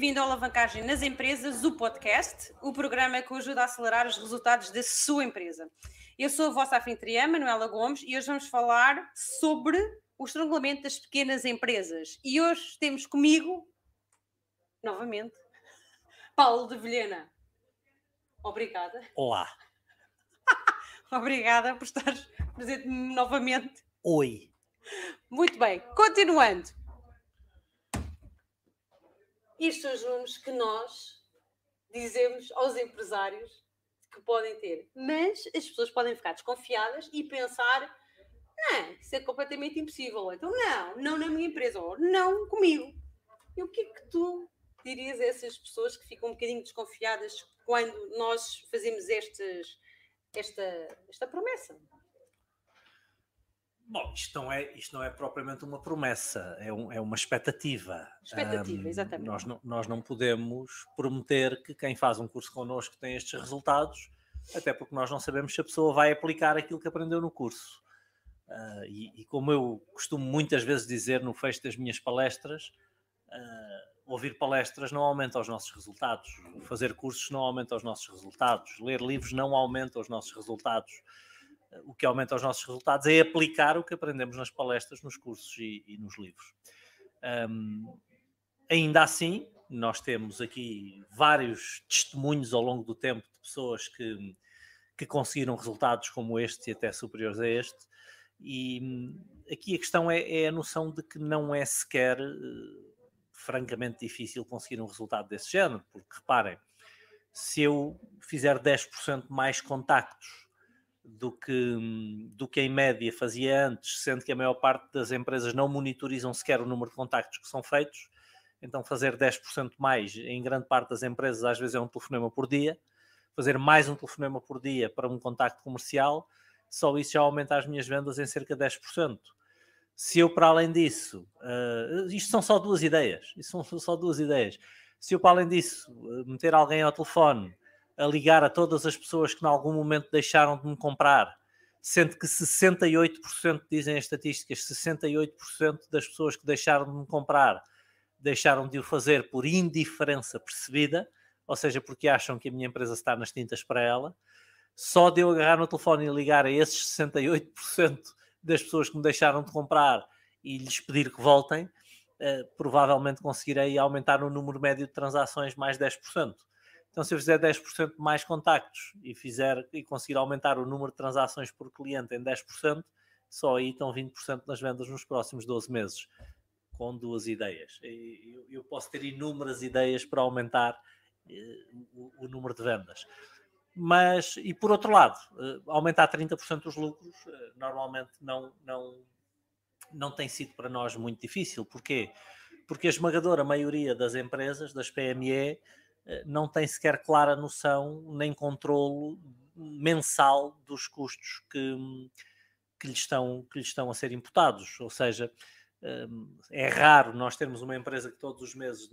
bem-vindo ao Alavancagem nas Empresas, o podcast, o programa que ajuda a acelerar os resultados da sua empresa. Eu sou a vossa anfitriã, Manuela Gomes, e hoje vamos falar sobre o estrangulamento das pequenas empresas. E hoje temos comigo, novamente, Paulo de Vilhena. Obrigada. Olá. Obrigada por estar presente novamente. Oi. Muito bem, continuando. Isto são os números que nós dizemos aos empresários que podem ter. Mas as pessoas podem ficar desconfiadas e pensar: não, isso é completamente impossível. Então, não, não na minha empresa, ou não comigo. E o que é que tu dirias a essas pessoas que ficam um bocadinho desconfiadas quando nós fazemos estes, esta, esta promessa? Bom, isto não é, isto não é propriamente uma promessa, é, um, é uma expectativa. Expectativa, um, exatamente. Nós não, nós não podemos prometer que quem faz um curso connosco tem estes resultados, até porque nós não sabemos se a pessoa vai aplicar aquilo que aprendeu no curso. Uh, e, e, como eu costumo muitas vezes dizer no fecho das minhas palestras, uh, ouvir palestras não aumenta os nossos resultados, fazer cursos não aumenta os nossos resultados, ler livros não aumenta os nossos resultados o que aumenta os nossos resultados é aplicar o que aprendemos nas palestras, nos cursos e, e nos livros. Um, ainda assim, nós temos aqui vários testemunhos ao longo do tempo de pessoas que, que conseguiram resultados como este e até superiores a este. E hum, aqui a questão é, é a noção de que não é sequer uh, francamente difícil conseguir um resultado desse género, porque reparem, se eu fizer 10% mais contactos do que, do que em média fazia antes, sendo que a maior parte das empresas não monitorizam sequer o número de contactos que são feitos. Então, fazer 10% mais em grande parte das empresas, às vezes é um telefonema por dia. Fazer mais um telefonema por dia para um contacto comercial, só isso já aumenta as minhas vendas em cerca de 10%. Se eu, para além disso, uh, isto são só duas ideias, isto são só duas ideias. Se eu, para além disso, meter alguém ao telefone a ligar a todas as pessoas que em algum momento deixaram de me comprar, sendo que 68%, dizem as estatísticas, 68% das pessoas que deixaram de me comprar deixaram de o fazer por indiferença percebida, ou seja, porque acham que a minha empresa está nas tintas para ela. Só de eu agarrar no telefone e ligar a esses 68% das pessoas que me deixaram de comprar e lhes pedir que voltem, eh, provavelmente conseguirei aumentar o número médio de transações mais 10%. Então, se eu fizer 10% mais contactos e fizer e conseguir aumentar o número de transações por cliente em 10%, só aí estão 20% nas vendas nos próximos 12 meses, com duas ideias. Eu, posso ter inúmeras ideias para aumentar eh, o, o, número de vendas. Mas, e por outro lado, eh, aumentar 30% os lucros eh, normalmente não, não, não tem sido para nós muito difícil. Porquê? Porque a esmagadora maioria das empresas, das PME, não tem sequer clara noção nem controlo mensal dos custos que, que, lhe estão, que lhe estão a ser imputados. Ou seja, ehm, é raro nós termos uma empresa que todos os meses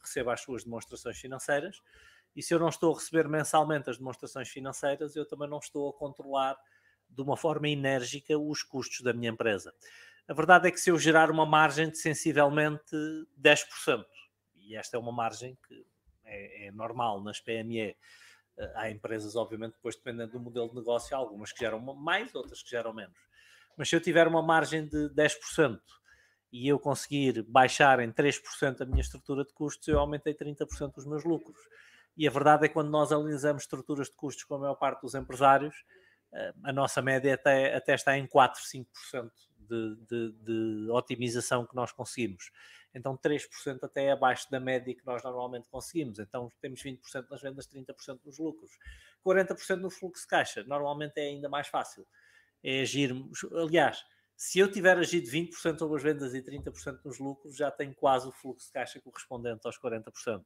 receba as suas demonstrações financeiras, e se eu não estou a receber mensalmente as demonstrações financeiras, eu também não estou a controlar de uma forma enérgica os custos da minha empresa. A verdade é que se eu gerar uma margem de sensivelmente 10%, e esta é uma margem que é, é normal nas PME. Eh, há empresas, obviamente, depois dependendo do modelo de negócio, algumas que geram mais, outras que geram menos. Mas se eu tiver uma margem de 10% e eu conseguir baixar em 3% a minha estrutura de custos, eu aumentei 30% os meus lucros. E a verdade é que quando nós analisamos estruturas de custos com a maior parte dos empresários, eh, a nossa média até, até está em 4, 5% de, de, de otimização que nós conseguimos então 3% até abaixo da média que nós normalmente conseguimos. Então temos 20% nas vendas, 30% nos lucros. 40% no fluxo de caixa, normalmente é ainda mais fácil. É agirmos, aliás, se eu tiver agido 20% sobre as vendas e 30% nos lucros, já tenho quase o fluxo de caixa correspondente aos 40%.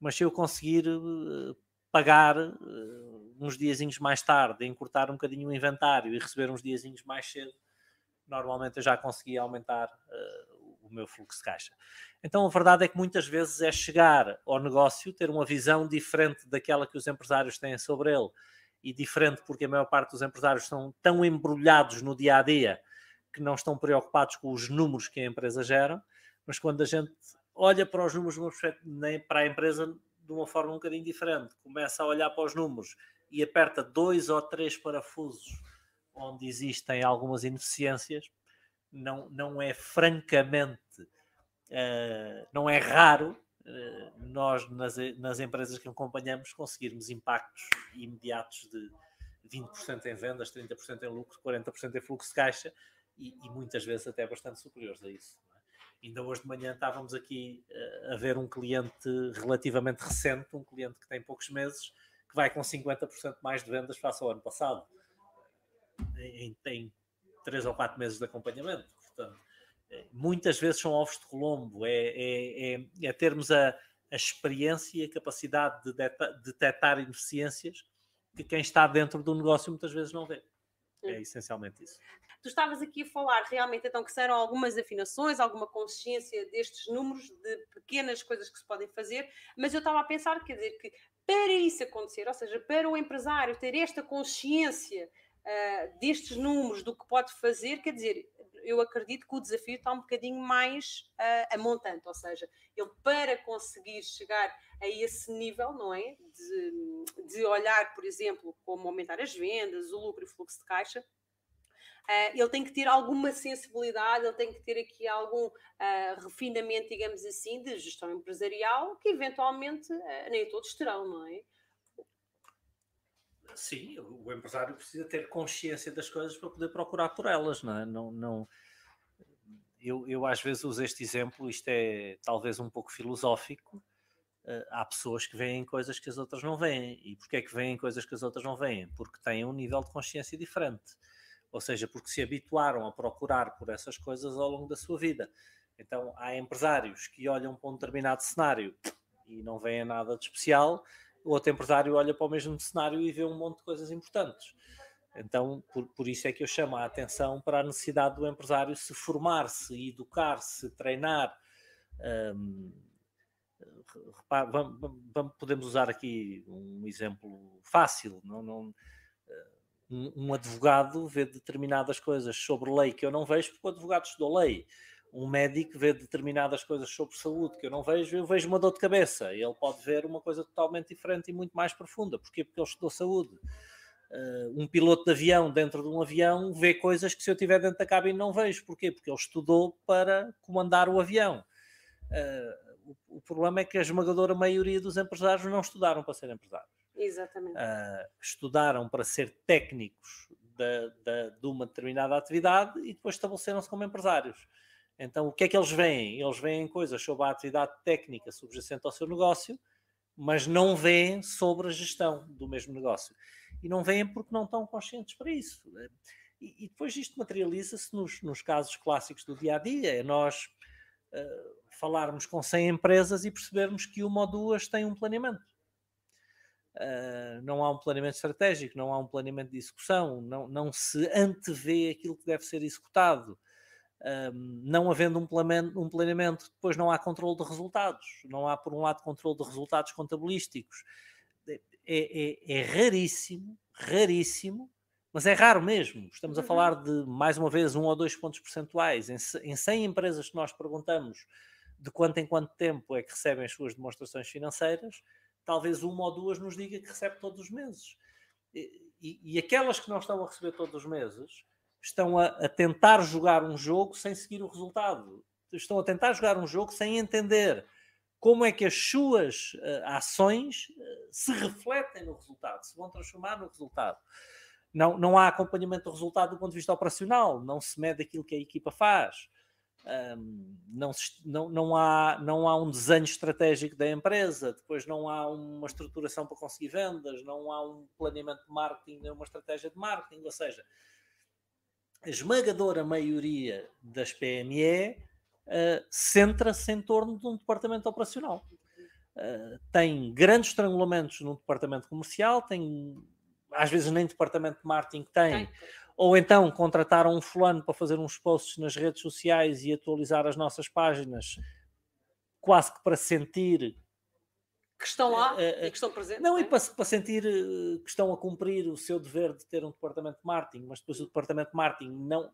Mas se eu conseguir uh, pagar uh, uns diazinhos mais tarde, encurtar um bocadinho o inventário e receber uns diazinhos mais cedo, normalmente eu já consegui aumentar uh, o meu fluxo de caixa. Então a verdade é que muitas vezes é chegar ao negócio, ter uma visão diferente daquela que os empresários têm sobre ele e diferente porque a maior parte dos empresários são tão embrulhados no dia a dia que não estão preocupados com os números que a empresa gera, mas quando a gente olha para os números para a empresa de uma forma um bocadinho diferente. Começa a olhar para os números e aperta dois ou três parafusos onde existem algumas ineficiências, não, não é francamente, uh, não é raro uh, nós, nas, nas empresas que acompanhamos, conseguirmos impactos imediatos de 20% em vendas, 30% em lucro, 40% em fluxo de caixa e, e, muitas vezes até bastante superiores a isso. É? Ainda hoje de manhã estávamos aqui uh, a ver um cliente relativamente recente, um cliente que tem poucos meses, que vai com 50% mais de vendas face ao ano passado. Em, em 3 ou 4 meses de acompanhamento. Portanto, eh, muitas vezes são ovos de Colombo, é, é, é, é termos a, a, experiência e a capacidade de detectar ineficiências que quem está dentro do negócio muitas vezes não vê. É essencialmente isso. Tu estavas aqui a falar realmente então que serão algumas afinações, alguma consciência destes números, de pequenas coisas que se podem fazer, mas eu estava a pensar, quer dizer, que para isso acontecer, ou seja, para o empresário ter esta consciência uh, destes números, do que pode fazer, quer dizer, eu acredito que o desafio está um bocadinho mais uh, a montante, ou seja, ele para conseguir chegar a esse nível, não é? De, de olhar, por exemplo, como aumentar as vendas, o lucro e o fluxo de caixa, Uh, ele tem que ter alguma sensibilidade, ele tem que ter aqui algum uh, refinamento, digamos assim, de gestão empresarial, que eventualmente uh, nem todos terão, não é? Sim, o empresário precisa ter consciência das coisas para poder procurar por elas, não é? Não, não, eu, eu às vezes uso este exemplo, isto é talvez um pouco filosófico. Uh, há pessoas que veem coisas que as outras não veem. E porquê é que veem coisas que as outras não veem? Porque têm um nível de consciência diferente. Ou seja, porque se habituaram a procurar por essas coisas ao longo da sua vida. Então, há empresários que olham para um determinado cenário e não veem nada de especial, o outro empresário olha para o mesmo cenário e vê um monte de coisas importantes. Então, por, por isso é que eu chamo a atenção para a necessidade do empresário se formar-se, educar-se, treinar. Um, repara, vamos, vamos, podemos usar aqui um exemplo fácil. Não, não, um, um advogado vê determinadas coisas sobre lei que eu não vejo porque o advogado estudou lei um médico vê determinadas coisas sobre saúde que eu não vejo, eu vejo uma dor de cabeça. Ele pode ver uma coisa totalmente diferente e muito mais profunda. Porquê? Porque ele estudou saúde. Uh, um piloto de avião dentro de um avião vê coisas que se eu estiver dentro da cabine não vejo. Porquê? Porque ele estudou para comandar o avião. Uh, o, o, problema é que a esmagadora maioria dos empresários não estudaram para ser empresários. Exatamente. Uh, estudaram para ser técnicos de, de, de uma determinada atividade e depois estabeleceram-se como empresários. Então, o que é que eles veem? Eles veem coisas sobre a atividade técnica subjacente ao seu negócio, mas não veem sobre a gestão do mesmo negócio. E não veem porque não estão conscientes para isso. E, e depois isto materializa-se nos, nos, casos clássicos do dia a dia. É nós uh, falarmos com 100 empresas e percebermos que uma ou duas têm um planeamento. Uh, não há um planeamento estratégico, não há um planeamento de execução, não, não se antevê aquilo que deve ser executado um, não havendo um planeamento, um planeamento, depois não há controle de resultados, não há, por um lado, controle de resultados contabilísticos. É, é, é raríssimo, raríssimo, mas é raro mesmo. Estamos a uhum. falar de, mais uma vez, um ou dois pontos percentuais. Em, em 100 empresas que nós perguntamos de quanto em quanto tempo é que recebem as suas demonstrações financeiras, talvez uma ou duas nos diga que recebe todos os meses. E, e, e aquelas que não estão a receber todos os meses, estão a, a, tentar jogar um jogo sem seguir o resultado. Estão a tentar jogar um jogo sem entender como é que as suas uh, ações uh, se refletem no resultado, se vão transformar no resultado. Não, não há acompanhamento do resultado do ponto de vista operacional, não se mede aquilo que a equipa faz. Um, não, não, não, há, não há um desenho estratégico da empresa, depois não há uma estruturação para conseguir vendas, não há um planeamento de marketing, nem uma estratégia de marketing, ou seja, a esmagadora maioria das PME uh, eh, centra-se em torno de um departamento operacional. Uh, tem grandes estrangulamentos no departamento comercial, tem às vezes nem departamento de marketing tem, ou então contrataram um fulano para fazer uns posts nas redes sociais e atualizar as nossas páginas, quase que para sentir que estão lá uh, e que estão presentes. Não, e para, para, sentir que estão a cumprir o seu dever de ter um departamento de marketing, mas depois o departamento de marketing não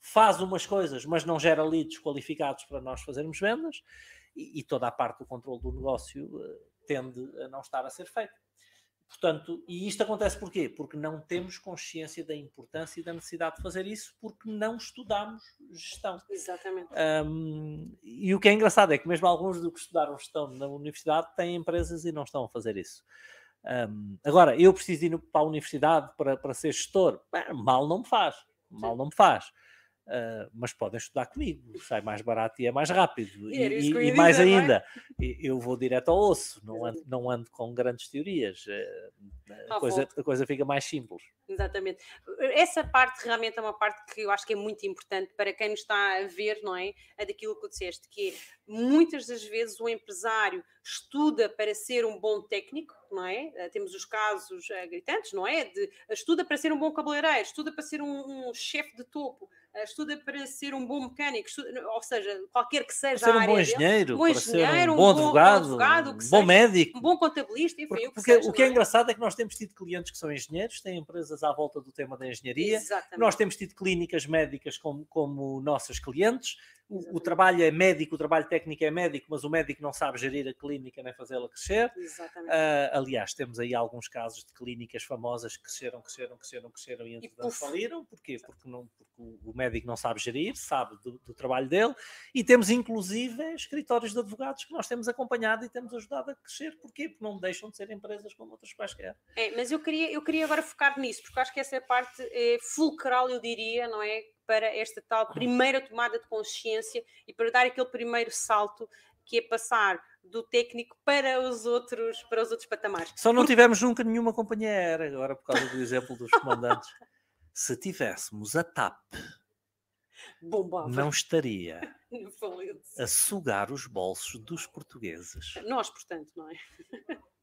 faz umas coisas, mas não gera leads qualificados para nós fazermos vendas. e, e toda a parte do controle do negócio tende a não estar a ser feita. Portanto, e isto acontece porquê? Porque não temos consciência da importância e da necessidade de fazer isso, porque não estudamos gestão. Exatamente. Um, e o que é engraçado é que mesmo alguns do que estudaram gestão na universidade têm empresas e não estão a fazer isso. Um, agora, eu preciso ir para a universidade para, para ser gestor. Bem, mal não me faz. Mal não me faz. Uh, mas podem estudar comigo, sai mais barato e é mais rápido. E, e, e mais dizer, é? ainda, eu vou direto ao osso, não ando, não ando com grandes teorias, uh, a, ah, coisa, a coisa fica mais simples. Exatamente. Essa parte realmente é uma parte que eu acho que é muito importante para quem nos está a ver, não é? É daquilo que tu disseste, que é, muitas das vezes o empresário estuda para ser um bom técnico, não é? Uh, temos os casos gritantes, não é? De estuda para ser um bom cabeleireiro, estuda para ser um, um chefe de topo eh, estuda para ser um bom mecânico, estuda, ou seja, qualquer que seja ser um bom engenheiro, um bom engenheiro, um bom advogado, um bom, advogado, um bom médico, um bom contabilista, enfim, porque, o que, porque seja, o que é, é, engraçado é que nós temos tido clientes que são engenheiros, têm empresas à volta do tema da engenharia, Exatamente. nós temos tido clínicas médicas como, como nossas clientes, o, o, trabalho é médico, o trabalho técnico é médico, mas o médico não sabe gerir a clínica nem fazê-la crescer. Uh, aliás, temos aí alguns casos de clínicas famosas que cresceram, cresceram, cresceram, cresceram e entretanto faliram. Porquê? Porque, não, porque o médico não sabe gerir, sabe do, do, trabalho dele. E temos inclusive escritórios de advogados que nós temos acompanhado e temos ajudado a crescer. Porquê? Porque não deixam de ser empresas como outras quaisquer. É, mas eu queria, eu queria agora focar nisso, porque acho que essa é a parte é, fulcral, eu diria, não é? para esta tal primeira tomada de consciência e para dar aquele primeiro salto que é passar do técnico para os outros, para os outros patamares. Só não Porque... tivemos nunca nenhuma companhia aérea, agora por causa do exemplo dos comandantes. Se tivéssemos a TAP, Bombava. não estaria a sugar os bolsos dos portugueses. Nós, portanto, não é?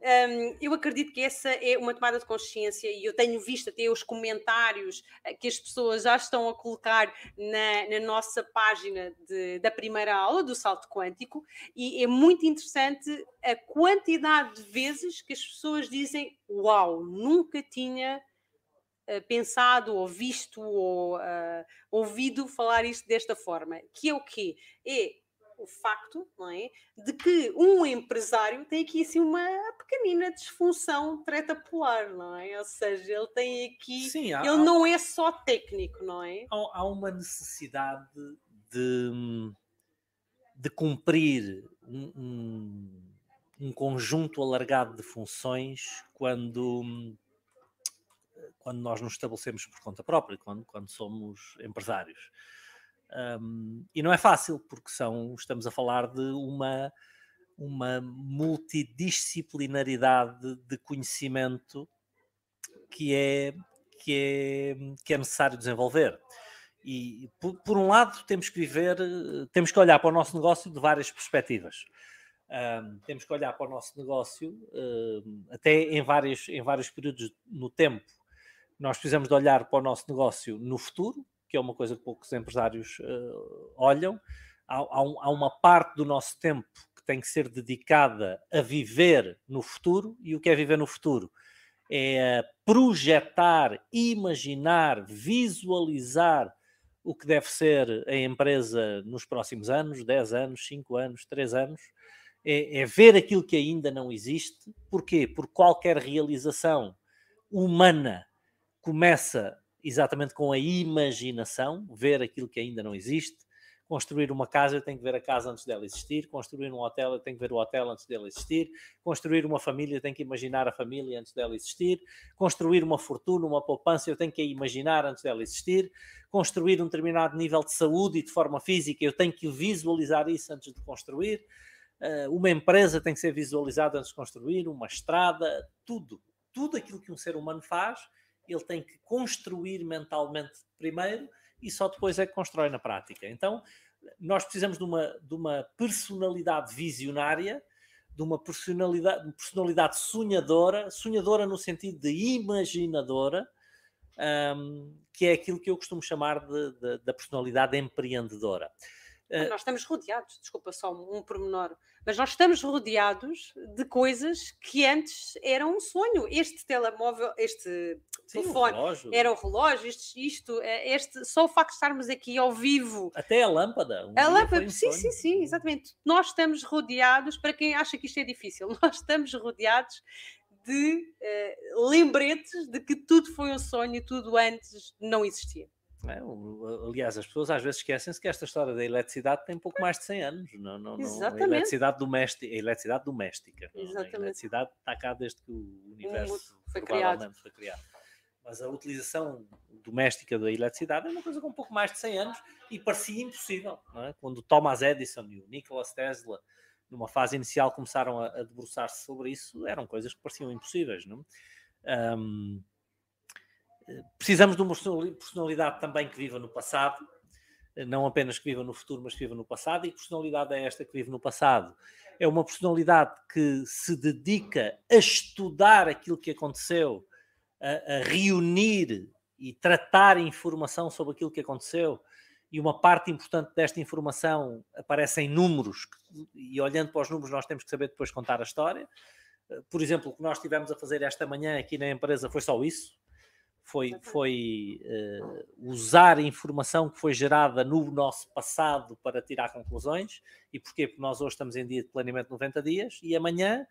Um, eu acredito que essa é uma tomada de consciência e eu tenho visto até os comentários eh, que as pessoas já estão a colocar na, na nossa página de, da primeira aula do salto quântico e é muito interessante a quantidade de vezes que as pessoas dizem uau, nunca tinha uh, pensado ou visto ou uh, ouvido falar isto desta forma, que é o quê? É o facto não é, de que um empresário tem aqui assim uma pequenina disfunção treta polar, não é? Ou seja, ele tem aqui. Sim, há, ele há, não é só técnico, não é? Há, há uma necessidade de, de cumprir um, um, um conjunto alargado de funções quando quando nós nos estabelecemos por conta própria, quando, quando somos empresários. Um, e não é fácil, porque são, estamos a falar de uma, uma multidisciplinaridade de conhecimento que é, que é, que é necessário desenvolver. E por, por, um lado temos que viver, temos que olhar para o nosso negócio de várias perspectivas. Um, temos que olhar para o nosso negócio até em vários, em vários períodos no tempo. Nós precisamos de olhar para o nosso negócio no futuro, que é uma coisa que poucos empresários uh, olham. Há, há, um, há, uma parte do nosso tempo que tem que ser dedicada a viver no futuro, e o que é viver no futuro? É projetar, imaginar, visualizar o que deve ser a empresa nos próximos anos, 10 anos, 5 anos, 3 anos, é, é, ver aquilo que ainda não existe. Porquê? Porque qualquer realização humana começa exatamente com a imaginação, ver aquilo que ainda não existe. Construir uma casa, eu tenho que ver a casa antes dela existir. Construir um hotel, eu tenho que ver o hotel antes dela existir. Construir uma família, eu tenho que imaginar a família antes dela existir. Construir uma fortuna, uma poupança, eu tenho que imaginar antes dela existir. Construir um determinado nível de saúde e de forma física, eu tenho que visualizar isso antes de construir. Uh, uma empresa tem que ser visualizada antes de construir, uma estrada, tudo. Tudo aquilo que um ser humano faz ele tem que construir mentalmente primeiro e só depois é que constrói na prática. Então, nós precisamos de uma, de uma personalidade visionária, de uma personalidade, personalidade sonhadora, sonhadora no sentido de imaginadora, um, que é aquilo que eu costumo chamar de, de, da personalidade empreendedora. Uh, nós estamos rodeados, desculpa só um, um pormenor, mas nós estamos rodeados de coisas que antes eram um sonho. Este telemóvel, este Sim, telefone, o era o relógio, isto, isto, eh, este, só o facto de estarmos aqui ao vivo. Até a lâmpada. Um a lâmpada, um sim, sim, sim, exatamente. Nós estamos rodeados, para quem acha que isto é difícil, nós estamos rodeados de uh, lembretes de que tudo foi um sonho e tudo antes não existia. É, aliás, as pessoas às vezes esquecem-se que esta história da eletricidade tem pouco mais de 100 anos. Não, não, Exatamente. a eletricidade doméstica, a eletricidade doméstica Exatamente. a eletricidade está cá desde que o universo o foi, criado. foi criado. Mas a utilização doméstica da eletricidade é uma coisa com um pouco mais de 100 anos e parecia impossível. É? Quando Thomas Edison e o Nikola Tesla, numa fase inicial, começaram a, a debruçar-se sobre isso, eram coisas que pareciam impossíveis. Não? Um, precisamos de uma personalidade também que viva no passado, não apenas que viva no futuro, mas que viva no passado. E que personalidade é esta que vive no passado? É uma personalidade que se dedica a estudar aquilo que aconteceu, a, a reunir e tratar informação sobre aquilo que aconteceu. E uma parte importante desta informação aparece em números, e olhando para os números, nós temos que saber depois contar a história. Por exemplo, o que nós tivemos a fazer esta manhã aqui na empresa foi só isso foi, foi uh, usar a informação que foi gerada no nosso passado para tirar conclusões. E porquê? Porque nós hoje estamos em dia de planeamento 90 dias e amanhã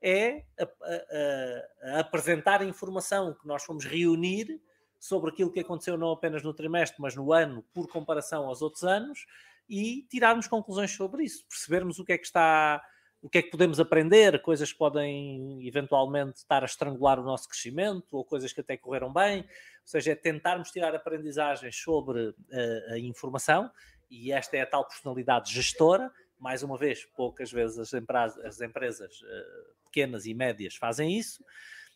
é a, a, a apresentar a informação que nós fomos reunir sobre aquilo que aconteceu não apenas no trimestre, mas no ano, por comparação aos outros anos, e tirarmos conclusões sobre isso, percebermos o que é que está o que é que podemos aprender, coisas que podem eventualmente estar a estrangular o nosso crescimento ou coisas que até correram bem. Ou seja, é tentarmos tirar aprendizagens sobre uh, a informação e esta é a tal personalidade gestora. Mais uma vez, poucas vezes as, as empresas uh, pequenas e médias fazem isso.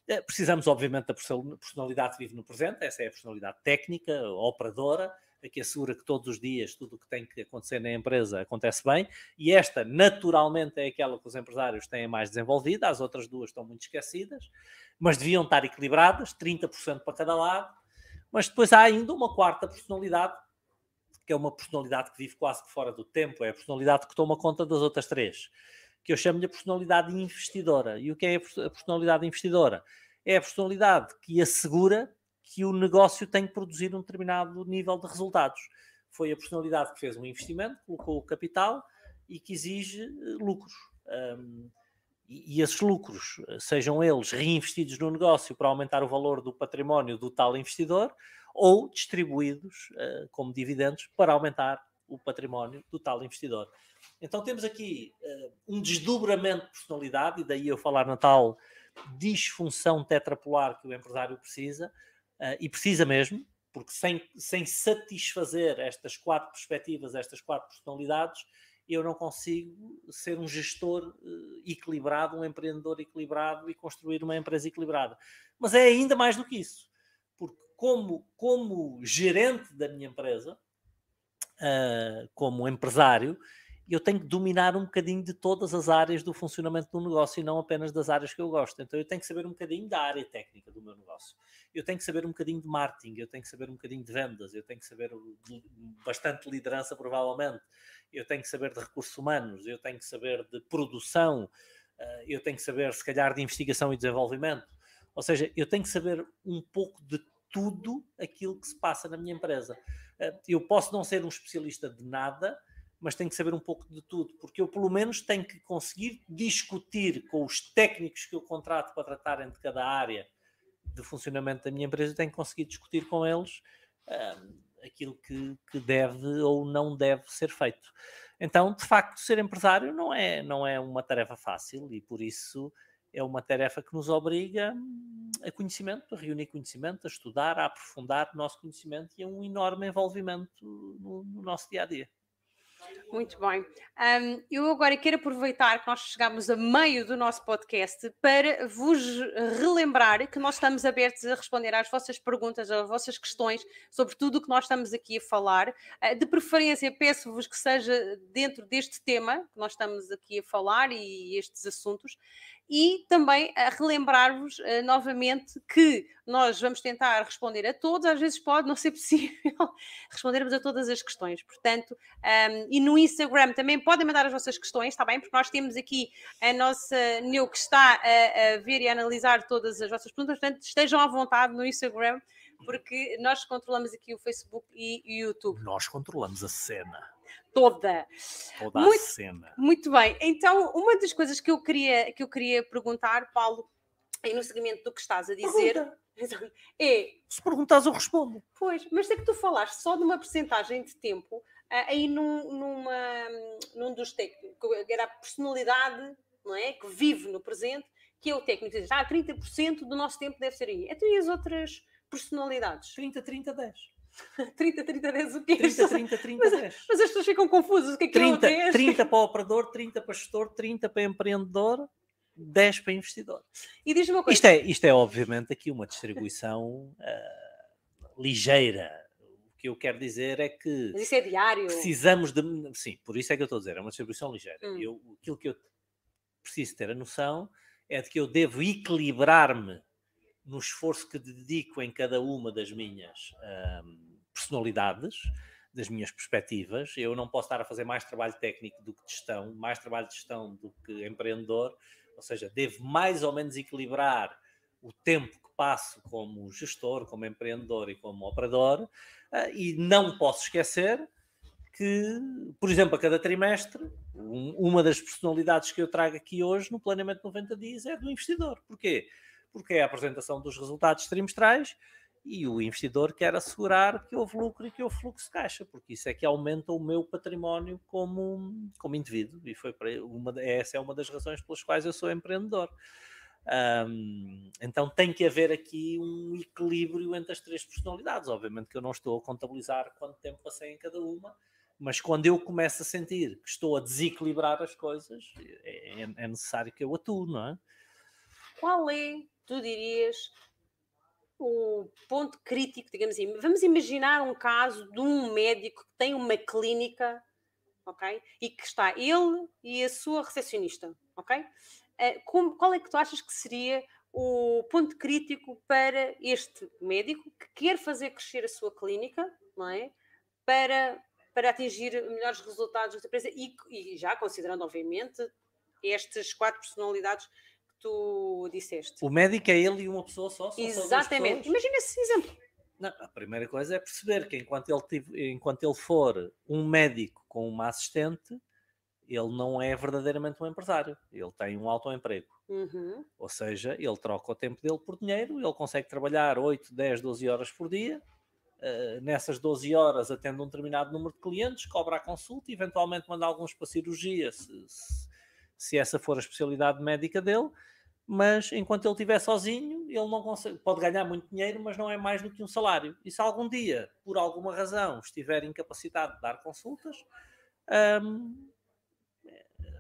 Uh, precisamos, obviamente, da personalidade que vive no presente, essa é a personalidade técnica, operadora, que assegura que todos os dias tudo o que tem que acontecer na empresa acontece bem, e esta, naturalmente, é aquela que os empresários têm mais desenvolvida, as outras duas estão muito esquecidas, mas deviam estar equilibradas, 30% para cada lado, mas depois há ainda uma quarta personalidade, que é uma personalidade que vive quase que fora do tempo, é a personalidade que toma conta das outras três, que eu chamo-lhe a personalidade investidora. E o que é a personalidade investidora? É a personalidade que assegura que o negócio tem que produzir um determinado nível de resultados. Foi a personalidade que fez um investimento, colocou o capital e que exige eh, lucros. Um, e, esses lucros, eh, sejam eles reinvestidos no negócio para aumentar o valor do património do tal investidor, ou distribuídos uh, como dividendos para aumentar o património do tal investidor. Então temos aqui uh, um desdobramento de personalidade, e daí eu falar na tal disfunção tetrapolar que o empresário precisa, uh, e precisa mesmo, porque sem, sem satisfazer estas quatro perspectivas, estas quatro personalidades, eu não consigo ser um gestor uh, equilibrado, um empreendedor equilibrado e construir uma empresa equilibrada. Mas é ainda mais do que isso, porque como, como gerente da minha empresa, uh, como empresário, eu tenho que dominar um bocadinho de todas as áreas do funcionamento do negócio e não apenas das áreas que eu gosto. Então eu tenho que saber um bocadinho da área técnica do meu negócio. Eu tenho que saber um bocadinho de marketing, eu tenho que saber um bocadinho de vendas, eu tenho que saber bastante liderança, provavelmente. Eu tenho que saber de recursos humanos, eu tenho que saber de produção, eh, eu tenho que saber, se calhar, de investigação e desenvolvimento. Ou seja, eu tenho que saber um pouco de tudo aquilo que se passa na minha empresa. Eh, eu posso não ser um especialista de nada, mas tenho que saber um pouco de tudo, porque eu pelo menos tenho que conseguir discutir com os técnicos que eu contrato para tratarem de cada área de funcionamento da minha empresa, tenho que conseguir discutir com eles um, aquilo que, que, deve ou não deve ser feito. Então, de facto, ser empresário não é, não é uma tarefa fácil e por isso é uma tarefa que nos obriga a conhecimento, a reunir conhecimento, a estudar, a aprofundar o nosso conhecimento e a um enorme envolvimento no, no nosso dia a dia. Muito bem. Um, eu agora quero aproveitar que nós chegamos a meio do nosso podcast para vos relembrar que nós estamos abertos a responder às vossas perguntas, às vossas questões sobre tudo o que nós estamos aqui a falar. Uh, de preferência, peço-vos que seja dentro deste tema que nós estamos aqui a falar e estes assuntos. E também a relembrar-vos uh, novamente que nós vamos tentar responder a todos, às vezes pode não ser possível respondermos a todas as questões, portanto, um, e no Instagram também podem mandar as vossas questões, está bem? Porque nós temos aqui a nossa Neu que está a, a ver e a analisar todas as vossas perguntas, portanto, estejam à vontade no Instagram, porque nós controlamos aqui o Facebook e o YouTube. Nós controlamos a cena toda. Toda muito, a cena. Muito bem. Então, uma das coisas que eu queria, que eu queria perguntar, Paulo, e no seguimento do que estás a dizer. Pergunta. É. Se perguntares, eu respondo. Pois, mas é que tu falaste só de uma percentagem de tempo ah, aí num, numa, num dos técnicos, que era a personalidade não é? que vive no presente, que é o técnico. Diz, ah, 30% do nosso tempo deve ser aí. Então e as outras personalidades? 30, 30, 10. 30, 30, 10 o quê? 30, 30, 30, mas, 10. Mas as pessoas ficam confusas. O que é que 30, é o 10? 30 para o operador, 30 para gestor, 30 para empreendedor, 10 para investidor. E diz-me uma coisa. Isto é, isto é obviamente aqui uma distribuição uh, ligeira. O que eu quero dizer é que... Mas isso é diário. Precisamos de... Sim, por isso é que eu estou a dizer, é uma distribuição ligeira. Hum. Eu, aquilo que eu preciso ter a noção é de que eu devo equilibrar-me no esforço que dedico em cada uma das minhas um, personalidades, das minhas perspectivas. Eu não posso estar a fazer mais trabalho técnico do que gestão, mais trabalho de gestão do que empreendedor, ou seja, devo mais ou menos equilibrar o tempo que passo como gestor, como empreendedor e como operador, uh, e não posso esquecer que, por exemplo, a cada trimestre, um, uma das personalidades que eu trago aqui hoje no Planeamento 90 Dias é do investidor. Porquê? porque é a apresentação dos resultados trimestrais e o investidor quer assegurar que houve lucro e que houve fluxo de caixa, porque isso é que aumenta o meu património como, como indivíduo, e foi uma, essa é uma das razões pelas quais eu sou empreendedor. Um, então tem que haver aqui um equilíbrio entre as três personalidades. Obviamente que eu não estou a contabilizar quanto tempo passei em cada uma, mas quando eu começo a sentir que estou a desequilibrar as coisas, é, é, é necessário que eu atue, não é? Qual é tu dirias o ponto crítico, digamos assim? Vamos imaginar um caso de um médico que tem uma clínica, ok? E que está ele e a sua recepcionista, ok? Uh, como, qual é que tu achas que seria o ponto crítico para este médico que quer fazer crescer a sua clínica, não é? Para, para atingir melhores resultados da empresa e, e já considerando, obviamente, estas quatro personalidades tu disseste. O médico é ele e uma pessoa só? só Exatamente. Imagina esse exemplo. Não, a primeira coisa é perceber que enquanto ele, tive, enquanto ele for um médico com uma assistente, ele não é verdadeiramente um empresário. Ele tem um autoemprego. Uhum. Ou seja, ele troca o tempo dele por dinheiro, ele consegue trabalhar 8, 10, 12 horas por dia. Uh, nessas 12 horas atende um determinado número de clientes, cobra a consulta, eventualmente manda alguns para cirurgia, se, se, se essa for a especialidade médica dele, mas enquanto ele estiver sozinho, ele não consegue, pode ganhar muito dinheiro, mas não é mais do que um salário. E se algum dia, por alguma razão, estiver incapacitado de dar consultas, hum,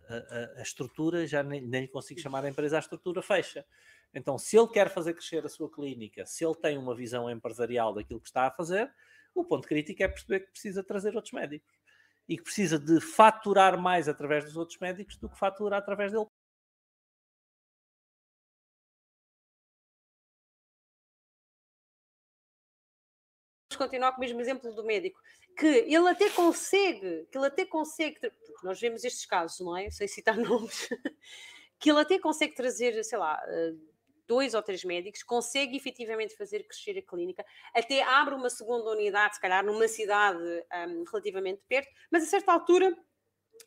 a, a, a, estrutura, já nem, nem consigo chamar a empresa, a estrutura fecha. Então, se ele quer fazer crescer a sua clínica, se ele tem uma visão empresarial daquilo que está a fazer, o ponto crítico é perceber que precisa trazer outros médicos e que precisa de faturar mais através dos outros médicos do que faturar através dele. continuar com o mesmo exemplo do médico, que ele até consegue, que ele até consegue, porque nós vemos estes casos, não é? Sem citar nomes, que ele até consegue trazer, sei lá, eh, dois ou três médicos, consegue efetivamente fazer crescer a clínica, até abre uma segunda unidade, se calhar numa cidade um, relativamente perto, mas a certa altura,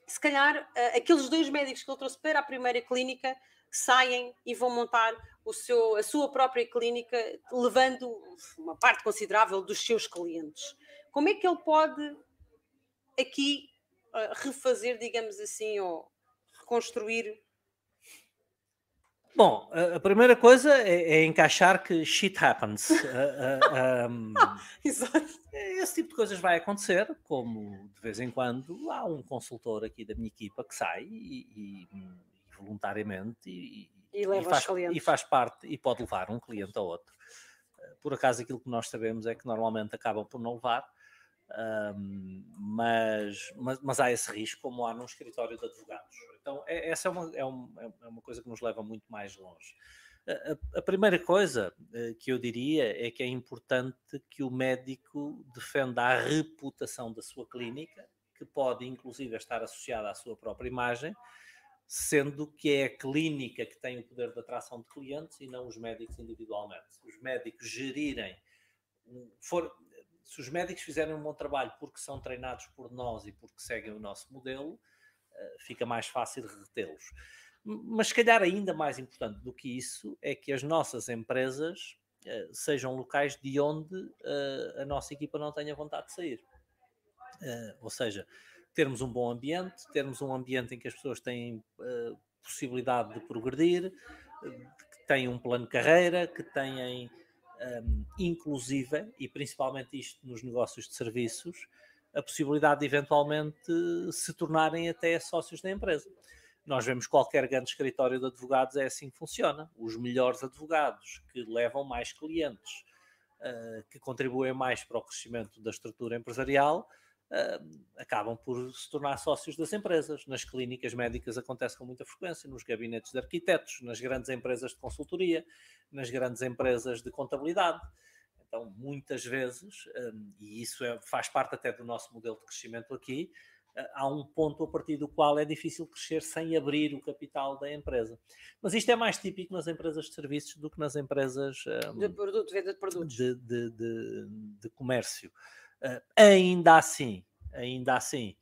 se calhar, uh, aqueles dois médicos que ele trouxe para a primeira clínica saem e vão montar o seu, a sua própria clínica, levando uma parte considerável dos seus clientes. Como é que ele pode aqui uh, refazer, digamos assim, ou reconstruir Bom, a primeira coisa é, é encaixar que shit happens. uh, uh, um, Exato. Esse tipo de coisas vai acontecer, como de vez em quando há um consultor aqui da minha equipa que sai e, e, e voluntariamente e, e, e, faz, e faz parte e pode levar um cliente a outro. Por acaso, aquilo que nós sabemos é que normalmente acabam por não levar, um, mas, mas, mas há esse risco, como há num escritório de advogados Então, é, essa é uma, é, um, é uma coisa que nos leva muito mais longe. A, a, primeira coisa uh, que eu diria é que é importante que o médico defenda a reputação da sua clínica, que pode inclusive estar associada à sua própria imagem, sendo que é a clínica que tem o poder de atração de clientes e não os médicos individualmente. Se os médicos gerirem, for, se os médicos fizerem um bom trabalho porque são treinados por nós e porque seguem o nosso modelo, eh, fica mais fácil retê-los. Mas se calhar ainda mais importante do que isso é que as nossas empresas uh, sejam locais de onde uh, a nossa equipa não tenha vontade de sair. Uh, ou seja, termos um bom ambiente, termos um ambiente em que as pessoas têm possibilidade de progredir, que têm um plano de carreira, que têm, um, inclusive, e principalmente isto nos negócios de serviços, a possibilidade de eventualmente se tornarem até sócios da empresa. Nós vemos qualquer grande escritório de advogados é assim que funciona. Os melhores advogados que levam mais clientes, uh, que contribuem mais para o crescimento da estrutura empresarial, uh, acabam por se tornar sócios das empresas. Nas clínicas médicas acontece com muita frequência, nos gabinetes de arquitetos, nas grandes empresas de consultoria, nas grandes empresas de contabilidade. Então, muitas vezes, um, e isso é, faz parte até do nosso modelo de crescimento aqui, uh, há um ponto a partir do qual é difícil crescer sem abrir o capital da empresa. Mas isto é mais típico nas empresas de serviços do que nas empresas um, de produto, venda de produtos. De, de, de, de comércio. Uh, ainda assim, ainda assim,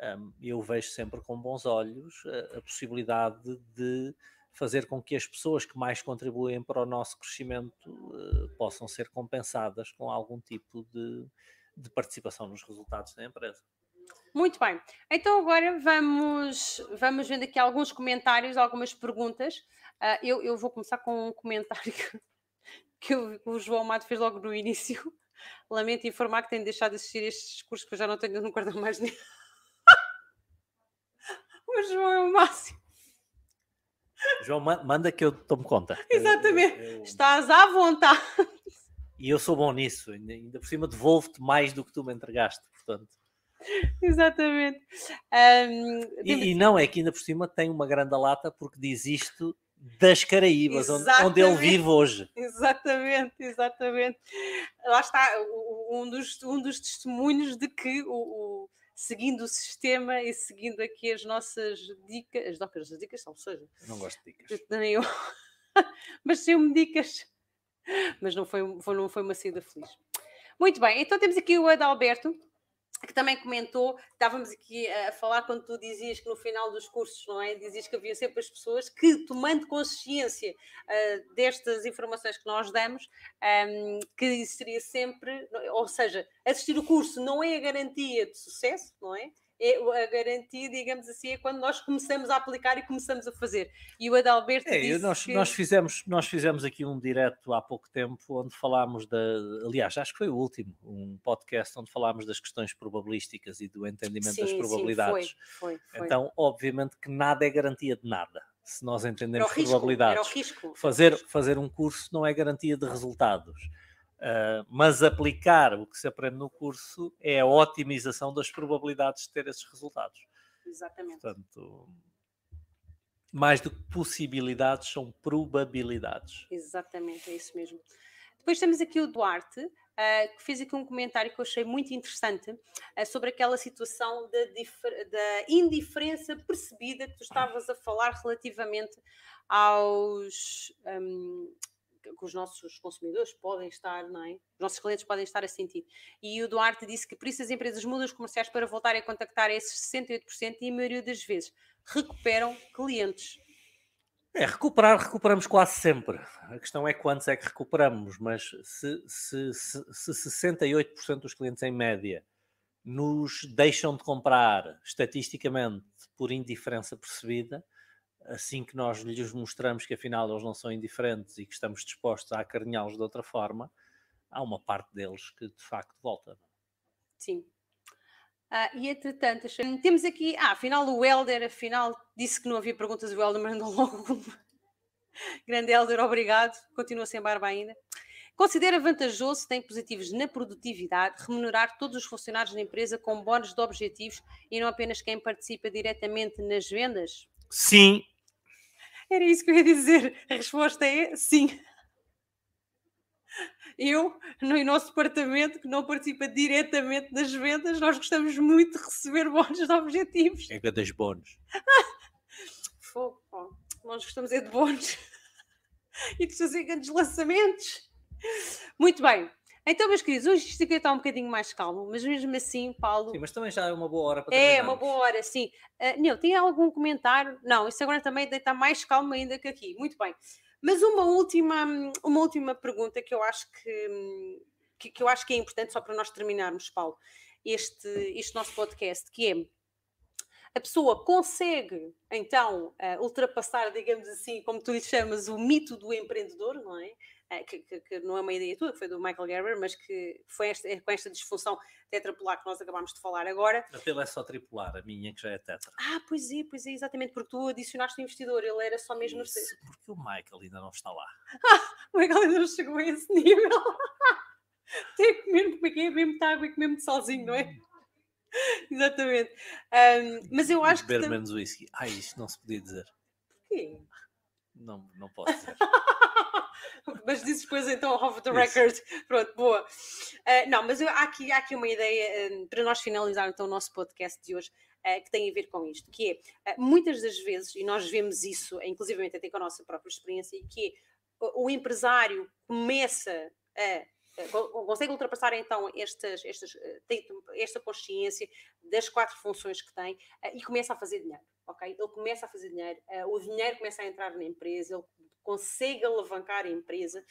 um, eu vejo sempre com bons olhos a, a, possibilidade de fazer com que as pessoas que mais contribuem para o nosso crescimento uh, possam ser compensadas com algum tipo de, de participação nos resultados da empresa. Muito bem. Então agora vamos, vamos vendo aqui alguns comentários, algumas perguntas. Uh, eu, eu, vou começar com um comentário que, que o João Mato fez logo no início. Lamento informar que tenho deixado de assistir estes discursos, porque eu já não tenho no guardar mais nenhum. o João é o máximo. João, manda que eu tomo conta. Exatamente. Eu, eu... Estás à vontade. E eu sou bom nisso. Ainda por cima devolvo-te mais do que tu me entregaste, portanto. Exatamente. Um, e, e, não, é que ainda por cima tem uma grande lata porque diz isto das Caraíbas, onde, onde, ele vive hoje. Exatamente, exatamente. Lá está um dos, um dos testemunhos de que o, o seguindo o sistema e seguindo aqui as nossas dicas, as docas, as dicas são, seja. Não gosto de dicas. Nem eu. Mas saiu-me dicas. Mas não foi, não foi uma saída feliz. Muito bem, então temos aqui o Adalberto que também comentou, estávamos aqui a falar quando tu dizias que no final dos cursos, não é? Dizias que havia sempre as pessoas que, tomando consciência uh, destas informações que nós damos, um, que existiria sempre, ou seja, assistir o curso não é a garantia de sucesso, não é? É a garantia, digamos assim, é quando nós começamos a aplicar e começamos a fazer. E o Adalberto é, disse nós, que... nós, fizemos, nós fizemos aqui um direto há pouco tempo onde falámos da... Aliás, acho que foi o último, um podcast onde falámos das questões probabilísticas e do entendimento sim, das probabilidades. Sim, foi, foi, foi. Então, obviamente que nada é garantia de nada se nós entendermos risco, probabilidades. Fazer, fazer um curso não é garantia de resultados. Uh, mas aplicar o que se aprende no curso é a otimização das probabilidades de ter esses resultados. Exatamente. Portanto, mais do que possibilidades, são probabilidades. Exatamente, é isso mesmo. Depois temos aqui o Duarte, uh, que fez aqui um comentário que eu achei muito interessante uh, sobre aquela situação da, da, indiferença percebida que tu estavas a falar relativamente aos. Um, que os nossos consumidores podem estar, não é? Os nossos clientes podem estar a sentir. E o Duarte disse que por isso as empresas mudam os comerciais para voltarem a contactar esses 68% e a maioria das vezes recuperam clientes. É, recuperar, recuperamos quase sempre. A questão é quantos é que recuperamos, mas se, se, se, se 68% dos clientes em média nos deixam de comprar estatisticamente por indiferença percebida, assim que nós lhes mostramos que afinal eles não são indiferentes e que estamos dispostos a acarinhá-los de outra forma, há uma parte deles que de facto volta. É? Sim. Ah, e entretanto, temos aqui, ah, afinal o Helder, afinal, disse que não havia perguntas, o Helder mandou logo. Grande Helder, obrigado, continua sem barba ainda. Considera vantajoso, tem positivos na produtividade, remunerar todos os funcionários da empresa com bónus de objetivos e não apenas quem participa diretamente nas vendas? Sim. Era isso que eu ia dizer. A resposta é sim. Eu, no nosso departamento, que não participa diretamente das vendas, nós gostamos muito de receber bónus de objetivos. É que das bónus. Fogo. Nós gostamos é de bónus. e de fazer grandes lançamentos. Muito bem. Então, meus queridos, hoje isto aqui está um bocadinho mais calmo, mas mesmo assim, Paulo. Sim, mas também já é uma boa hora para É, terminarmos. uma boa hora, sim. Uh, Nil, tem algum comentário? Não, isso agora também está mais calmo ainda que aqui. Muito bem. Mas uma última, uma última pergunta que eu acho que, que, que eu acho que é importante, só para nós terminarmos, Paulo, este, este nosso podcast, que é a pessoa consegue então uh, ultrapassar, digamos assim, como tu lhe chamas, o mito do empreendedor, não é? Uh, que, que, que, não é uma ideia tua, que foi do Michael Gerber, mas que foi esta, é com esta disfunção tetrapolar que nós acabámos de falar agora. A dele é só tripular, a minha que já é tetra. Ah, pois é, pois é, exatamente, porque tu adicionaste o investidor, ele era só mesmo... Isso, porque o Michael ainda não está lá. o Michael ainda não chegou a esse nível. Tem que comer, como é que é? Beber muita água e comer muito sozinho, não é? Exatamente. Um, mas eu acho Beber que. menos whisky. Ai, isto não se podia dizer. Porquê? Não, não posso dizer. mas dizes depois então off the record. Pronto, boa. Uh, não, mas eu, há, aqui, há aqui uma ideia uh, para nós finalizar então o nosso podcast de hoje. Uh, que tem a ver com isto, que é muitas das vezes, e nós vemos isso, inclusive até com a nossa própria experiência, que é o empresário começa a consegue ultrapassar então estas, estas, tem esta consciência das quatro funções que tem e começa a fazer dinheiro, ok? Ele começa a fazer dinheiro, o dinheiro começa a entrar na empresa, ele consegue alavancar a empresa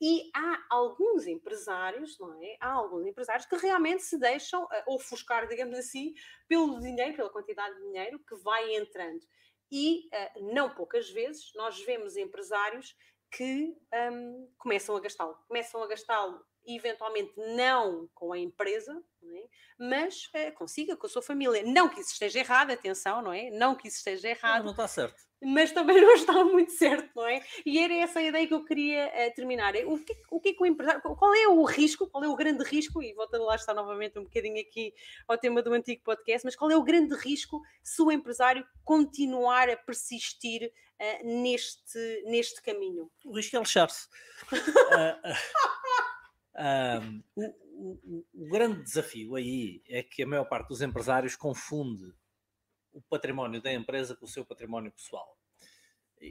e há alguns empresários, não é? Há alguns empresários que realmente se deixam ofuscar, digamos assim, pelo dinheiro, pela quantidade de dinheiro que vai entrando. E não poucas vezes nós vemos empresários que um, começam a gastá-lo. Começam a gastá-lo, eventualmente, não com a empresa, é? mas uh, consiga, com a sua família. Não que isso esteja errado, atenção, não é? Não que isso esteja errado. Não, não está certo. Mas também não está muito certo, não é? E era essa a ideia que eu queria uh, terminar. O que, o que é que o empresário. Qual é o risco? Qual é o grande risco? E voltando lá está novamente um bocadinho aqui ao tema do antigo podcast, mas qual é o grande risco se o empresário continuar a persistir uh, neste, neste caminho? O risco é lixar-se. uh, um, o, o, o, grande desafio aí é que a maior parte dos empresários confunde o património da empresa com o seu património pessoal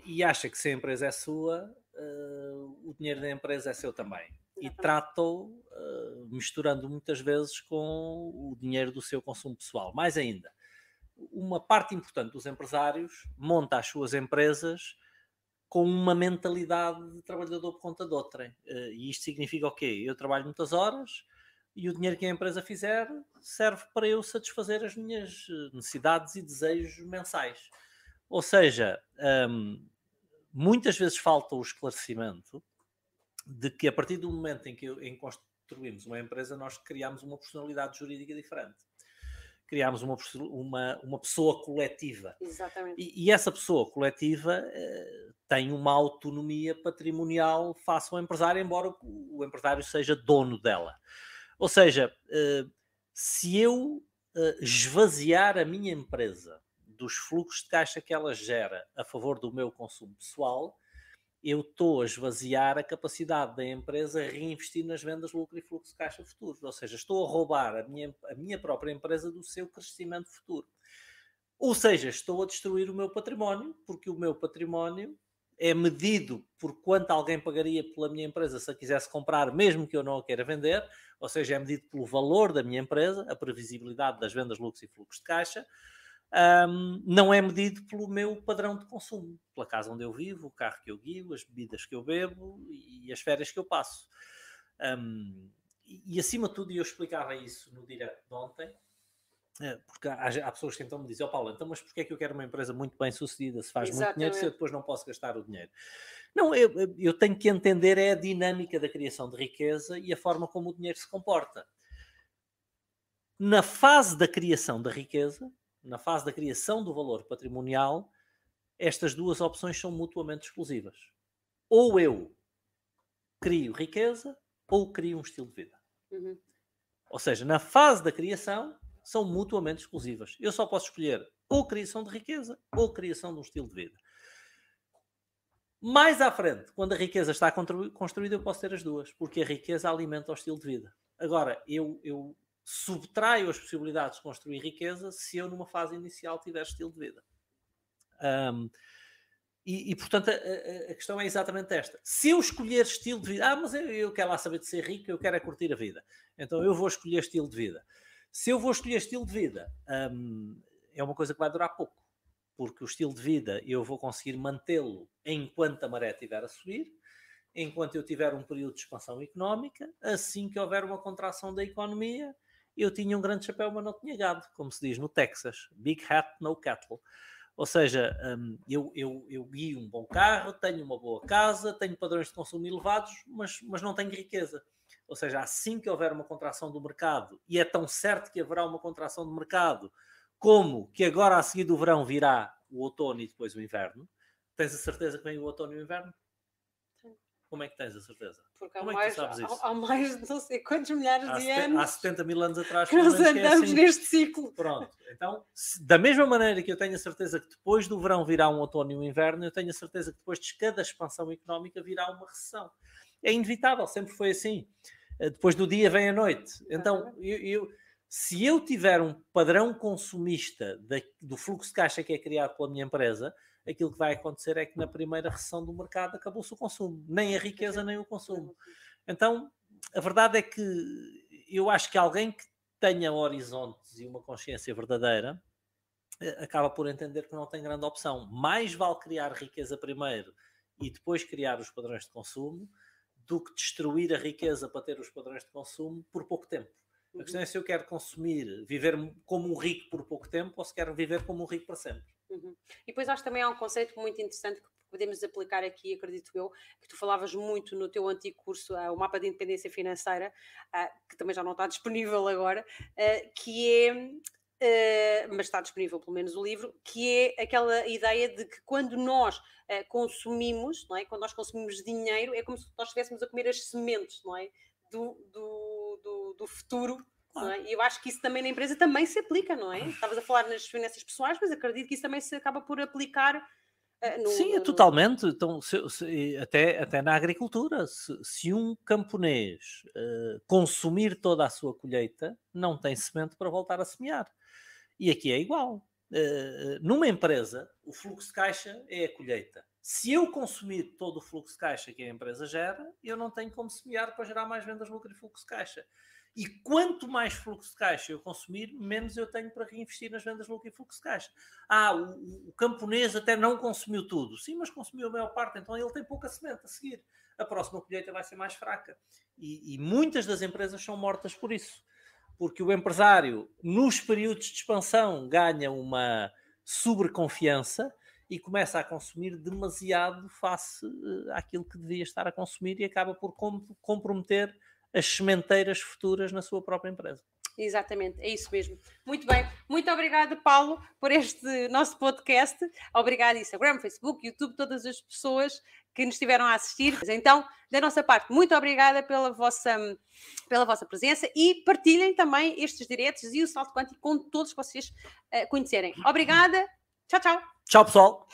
e acha que se a empresa é sua, uh, o dinheiro da empresa é seu também. E trata-o uh, misturando muitas vezes com o dinheiro do seu consumo pessoal. Mais ainda, uma parte importante dos empresários monta as suas empresas com uma mentalidade de trabalhador por conta de outrem. Uh, e isto significa o quê? Eu trabalho muitas horas e o dinheiro que a empresa fizer serve para eu satisfazer as minhas necessidades e desejos mensais. Ou seja, um, muitas vezes falta o esclarecimento de que a partir do momento em que em construímos uma empresa, nós criamos uma personalidade jurídica diferente. Criamos uma, uma, uma pessoa coletiva. Exatamente. E, e essa pessoa coletiva eh, tem uma autonomia patrimonial face ao empresário, embora o empresário seja dono dela. Ou seja, eh, se eu eh, esvaziar a minha empresa dos fluxos de caixa que ela gera a favor do meu consumo pessoal, eu estou a esvaziar a capacidade da empresa a reinvestir nas vendas, lucro e fluxo de caixa futuros. Ou seja, estou a roubar a minha, a minha própria empresa do seu crescimento futuro. Ou seja, estou a destruir o meu património, porque o meu património é medido por quanto alguém pagaria pela minha empresa se a quisesse comprar, mesmo que eu não a queira vender, ou seja, é medido pelo valor da minha empresa, a previsibilidade das vendas, lucros e fluxos de caixa, um, não é medido pelo meu padrão de consumo, pela casa onde eu vivo, o carro que eu guio, as bebidas que eu bebo e as férias que eu passo. Um, e, acima de tudo, eu explicava isso no direto de ontem, porque há, há, pessoas que então me dizem, ó oh, Paulo, então, mas porquê é que eu quero uma empresa muito bem sucedida, se faz Exatamente. muito dinheiro, se eu depois não posso gastar o dinheiro? Não, eu, eu tenho que entender é a dinâmica da criação de riqueza e a forma como o dinheiro se comporta. Na fase da criação da riqueza, na fase da criação do valor patrimonial, estas duas opções são mutuamente exclusivas. Ou eu crio riqueza, ou crio um estilo de vida. Uhum. Ou seja, na fase da criação, são mutuamente exclusivas. Eu só posso escolher ou criação de riqueza ou criação de um estilo de vida. Mais à frente, quando a riqueza está construída, eu posso ter as duas, porque a riqueza alimenta o estilo de vida. Agora, eu, eu subtraio as possibilidades de construir riqueza se eu, numa fase inicial, tiver estilo de vida. Um, e, e, portanto, a, a, questão é exatamente esta. Se eu escolher estilo de vida, ah, mas eu, eu quero lá saber de ser rico, eu quero é curtir a vida. Então eu vou escolher estilo de vida. Se eu vou escolher estilo de vida, um, é uma coisa que vai durar pouco, porque o estilo de vida eu vou conseguir mantê-lo enquanto a maré estiver a subir, enquanto eu tiver um período de expansão económica, assim que houver uma contração da economia, eu tinha um grande chapéu, mas não tinha gado, como se diz no Texas. Big hat, no cattle. Ou seja, um, eu, eu, eu guio um bom carro, tenho uma boa casa, tenho padrões de consumo elevados, mas, mas não tenho riqueza. Ou seja, assim que houver uma contração do mercado, e é tão certo que haverá uma contração do mercado, como que agora a seguir do verão virá o outono e depois o inverno, tens a certeza que vem o outono e o inverno? Como é que tens a certeza? Porque há, é mais, há, há, mais de não sei quantos milhares há de anos. Há 70 mil anos atrás que nós andamos é assim. neste ciclo. Pronto. Então, se, da mesma maneira que eu tenho a certeza que depois do verão virá um outono e um inverno, eu tenho a certeza que depois de cada expansão económica virá uma recessão. É inevitável, sempre foi assim. Eh, depois do dia vem a noite. Então, eu, eu se eu tiver um padrão consumista do fluxo de caixa que é criado pela minha empresa, aquilo que vai acontecer é que na primeira recessão do mercado acabou-se o consumo, nem a riqueza nem o consumo. Então, a verdade é que eu acho que alguém que tenha horizontes e uma consciência verdadeira eh, acaba por entender que não tem grande opção. Mais vale criar riqueza primeiro e depois criar os padrões de consumo do que destruir a riqueza para ter os padrões de consumo por pouco tempo. A questão é se eu quero consumir, viver como um rico por pouco tempo ou se quero viver como um rico para sempre. Uhum. E depois acho que também há um conceito muito interessante que podemos aplicar aqui, acredito eu, que tu falavas muito no teu antigo curso, uh, o mapa de independência financeira, uh, que também já não está disponível agora, uh, que é Uh, mas está disponível pelo menos o livro, que é aquela ideia de que quando nós uh, consumimos, não é? quando nós consumimos dinheiro, é como se nós estivéssemos a comer as sementes não é? do, do, do, do futuro é? E eu acho que isso também na empresa também se aplica, não é? Estavas a falar nas finanças pessoais, mas acredito que isso também se acaba por aplicar. Uh, no, Sim, no, totalmente. Então, se, se, até, até na agricultura, se, se um camponês uh, consumir toda a sua colheita, não tem semente para voltar a semear. E aqui é igual. Uh, numa empresa, o fluxo de caixa é a colheita. Se eu consumir todo o fluxo de caixa que a empresa gera, eu não tenho como semear para gerar mais vendas, lucro e fluxo de caixa. E quanto mais fluxo de caixa eu consumir, menos eu tenho para reinvestir nas vendas lucro e fluxo de caixa. Ah, o, o, camponês até não consumiu tudo. Sim, mas consumiu a maior parte, então ele tem pouca semente a seguir. A próxima colheita vai ser mais fraca. E, e muitas das empresas são mortas por isso. Porque o empresário, nos períodos de expansão, ganha uma sobreconfiança e começa a consumir demasiado face uh, àquilo que devia estar a consumir e acaba por comprometer as sementeiras futuras na sua própria empresa. Exatamente, é isso mesmo. Muito bem, muito obrigada, Paulo, por este nosso podcast. Obrigada, Instagram, Facebook, YouTube, todas as pessoas que nos estiveram a assistir. Então, da nossa parte, muito obrigada pela vossa, pela vossa presença e partilhem também estes diretos e o salto quântico com todos vocês uh, conhecerem. Obrigada, tchau, tchau. Tchau, pessoal.